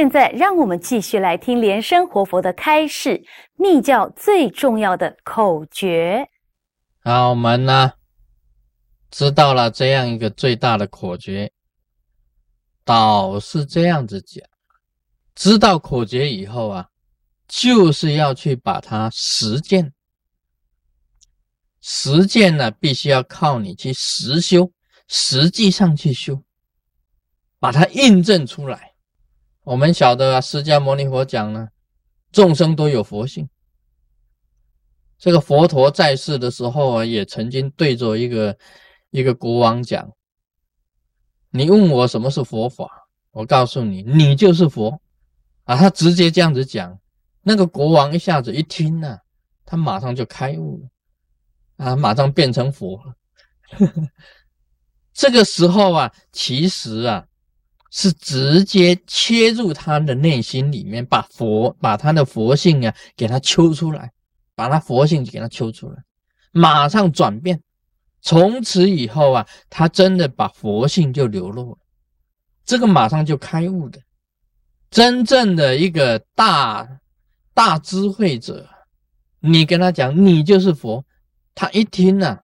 现在让我们继续来听莲生活佛的开示，密教最重要的口诀。好，我们呢知道了这样一个最大的口诀，导是这样子讲。知道口诀以后啊，就是要去把它实践。实践呢，必须要靠你去实修，实际上去修，把它印证出来。我们晓得啊，释迦牟尼佛讲呢，众生都有佛性。这个佛陀在世的时候啊，也曾经对着一个一个国王讲：“你问我什么是佛法，我告诉你，你就是佛。”啊，他直接这样子讲，那个国王一下子一听呢，他马上就开悟了，啊，马上变成佛了。这个时候啊，其实啊。是直接切入他的内心里面，把佛把他的佛性啊给他揪出来，把他佛性给他揪出来，马上转变，从此以后啊，他真的把佛性就流露了，这个马上就开悟的，真正的一个大大智慧者，你跟他讲你就是佛，他一听呢。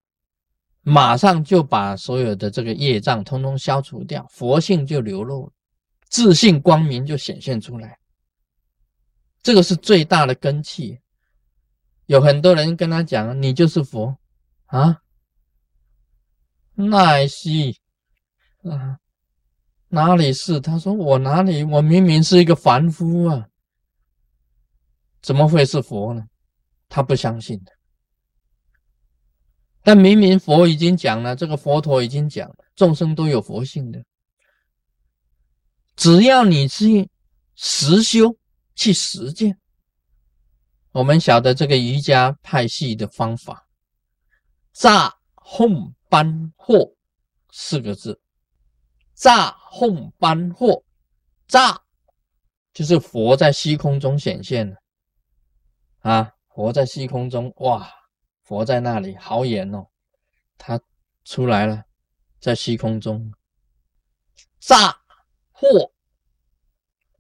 马上就把所有的这个业障通通消除掉，佛性就流露，自信光明就显现出来。这个是最大的根器。有很多人跟他讲：“你就是佛啊，奈西啊，哪里是？”他说：“我哪里？我明明是一个凡夫啊，怎么会是佛呢？”他不相信的。但明明佛已经讲了，这个佛陀已经讲，众生都有佛性的，只要你去实修、去实践。我们晓得这个瑜伽派系的方法，炸哄班惑四个字，炸哄班惑，炸就是佛在虚空中显现了啊，佛在虚空中，哇！佛在那里，好远哦！他出来了，在虚空中，炸或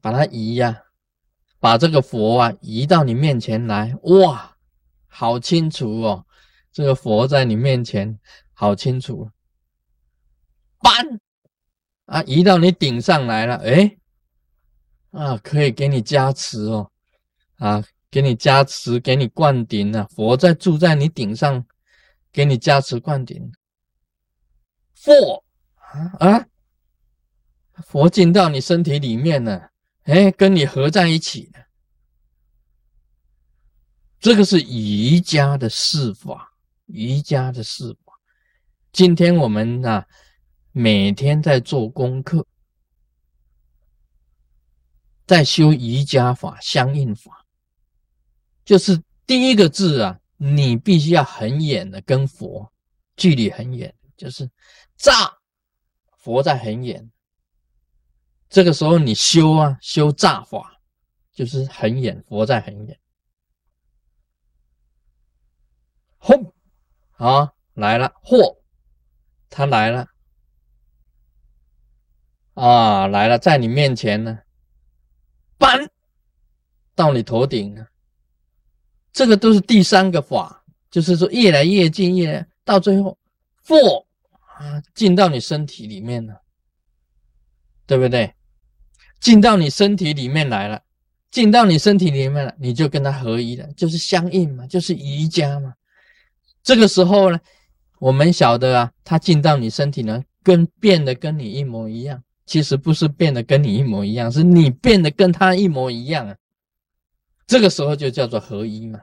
把它移呀，把这个佛啊移到你面前来，哇，好清楚哦！这个佛在你面前，好清楚。搬啊，移到你顶上来了，哎，啊，可以给你加持哦，啊。给你加持，给你灌顶啊！佛在住在你顶上，给你加持灌顶。佛啊啊！佛进到你身体里面了，哎，跟你合在一起了。这个是瑜伽的释法，瑜伽的释法。今天我们啊，每天在做功课，在修瑜伽法、相应法。就是第一个字啊，你必须要很远的跟佛距离很远，就是炸佛在很远。这个时候你修啊修炸法，就是很远，佛在很远。轰啊来了，嚯，他来了啊来了，在你面前呢，搬到你头顶呢。这个都是第三个法，就是说越来越近，越到最后，for 啊进到你身体里面了，对不对？进到你身体里面来了，进到你身体里面了，你就跟他合一了，就是相应嘛，就是瑜伽嘛。这个时候呢，我们晓得啊，他进到你身体呢，跟变得跟你一模一样，其实不是变得跟你一模一样，是你变得跟他一模一样啊。这个时候就叫做合一嘛，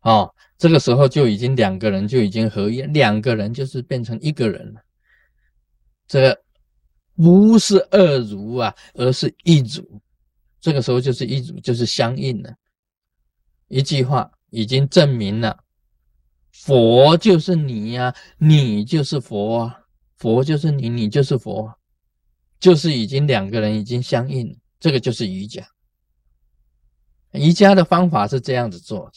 哦，这个时候就已经两个人就已经合一，两个人就是变成一个人了。这个不是二如啊，而是一如。这个时候就是一如，就是相应了。一句话已经证明了，佛就是你呀，你就是佛啊，佛就是你，你就是佛，就是已经两个人已经相应。这个就是瑜伽。瑜伽的方法是这样子做的，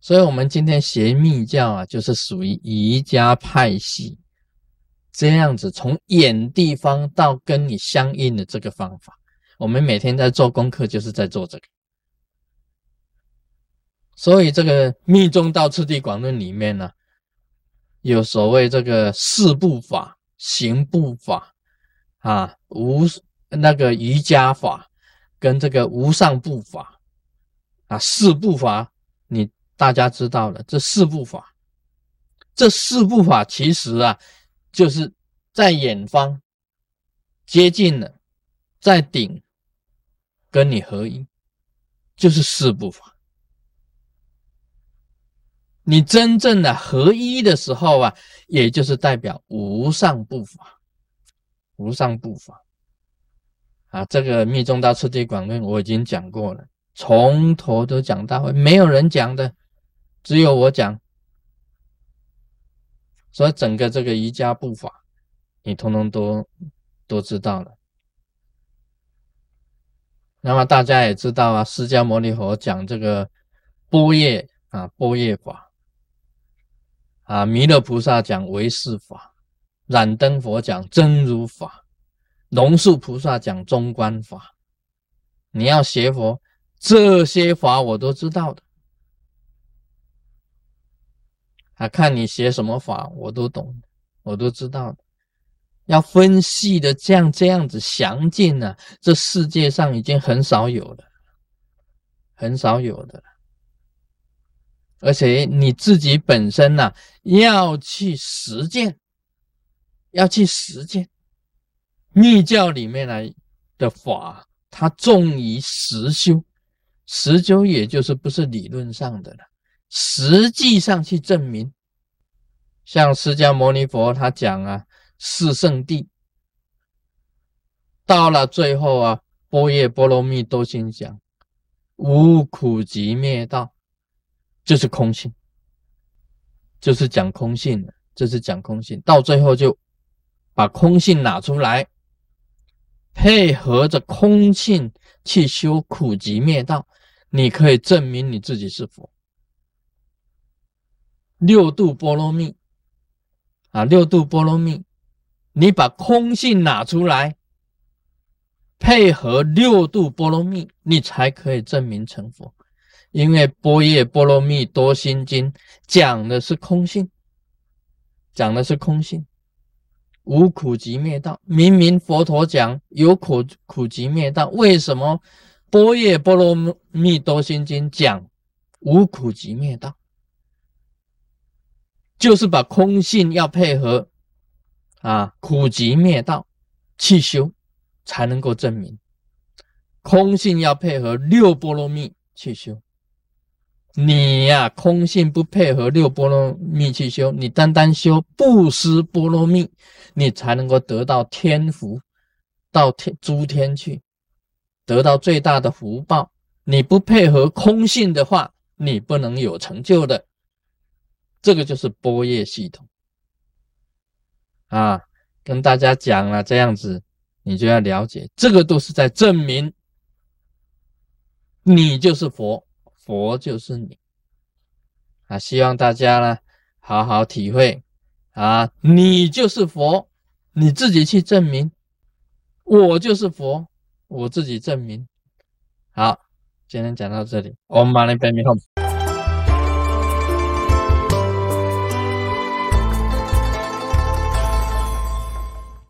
所以，我们今天学密教啊，就是属于瑜伽派系这样子从远地方到跟你相应的这个方法，我们每天在做功课，就是在做这个。所以这个《密宗道次第广论》里面呢，有所谓这个四部法、行部法啊、无那个瑜伽法跟这个无上步法啊，四步法你大家知道了，这四步法，这四步法其实啊，就是在远方接近了，在顶跟你合一，就是四步法。你真正的合一的时候啊，也就是代表无上步法，无上步法啊。这个《密宗大次第广论》我已经讲过了，从头都讲到尾，没有人讲的，只有我讲。所以整个这个瑜伽步法，你通通都都知道了。那么大家也知道啊，释迦牟尼佛讲这个波叶啊，波叶法。啊，弥勒菩萨讲唯识法，燃灯佛讲真如法，龙树菩萨讲中观法。你要学佛，这些法我都知道的。啊，看你学什么法，我都懂，我都知道的。要分析的这样这样子详尽呢，这世界上已经很少有了，很少有的。而且你自己本身呢，要去实践，要去实践。密教里面来的法，它重于实修，实修也就是不是理论上的了，实际上去证明。像释迦牟尼佛他讲啊，四圣地，到了最后啊，波叶波罗蜜多心讲，无苦集灭道。就是空性，就是讲空性的，这是讲空性。到最后就把空性拿出来，配合着空性去修苦集灭道，你可以证明你自己是佛。六度波罗蜜啊，六度波罗蜜，你把空性拿出来，配合六度波罗蜜，你才可以证明成佛。因为《波叶波罗蜜多心经》讲的是空性，讲的是空性，无苦集灭道。明明佛陀讲有苦苦集灭道，为什么《波叶波罗蜜多心经》讲无苦集灭道？就是把空性要配合啊苦集灭道去修，才能够证明空性要配合六波罗蜜去修。你呀，空性不配合六波罗蜜去修，你单单修布施波罗蜜，你才能够得到天福，到天诸天去，得到最大的福报。你不配合空性的话，你不能有成就的。这个就是波叶系统啊，跟大家讲了这样子，你就要了解，这个都是在证明你就是佛。佛就是你啊！希望大家呢好好体会啊！你就是佛，你自己去证明；我就是佛，我自己证明。好，今天讲到这里，我们马上拜弥陀。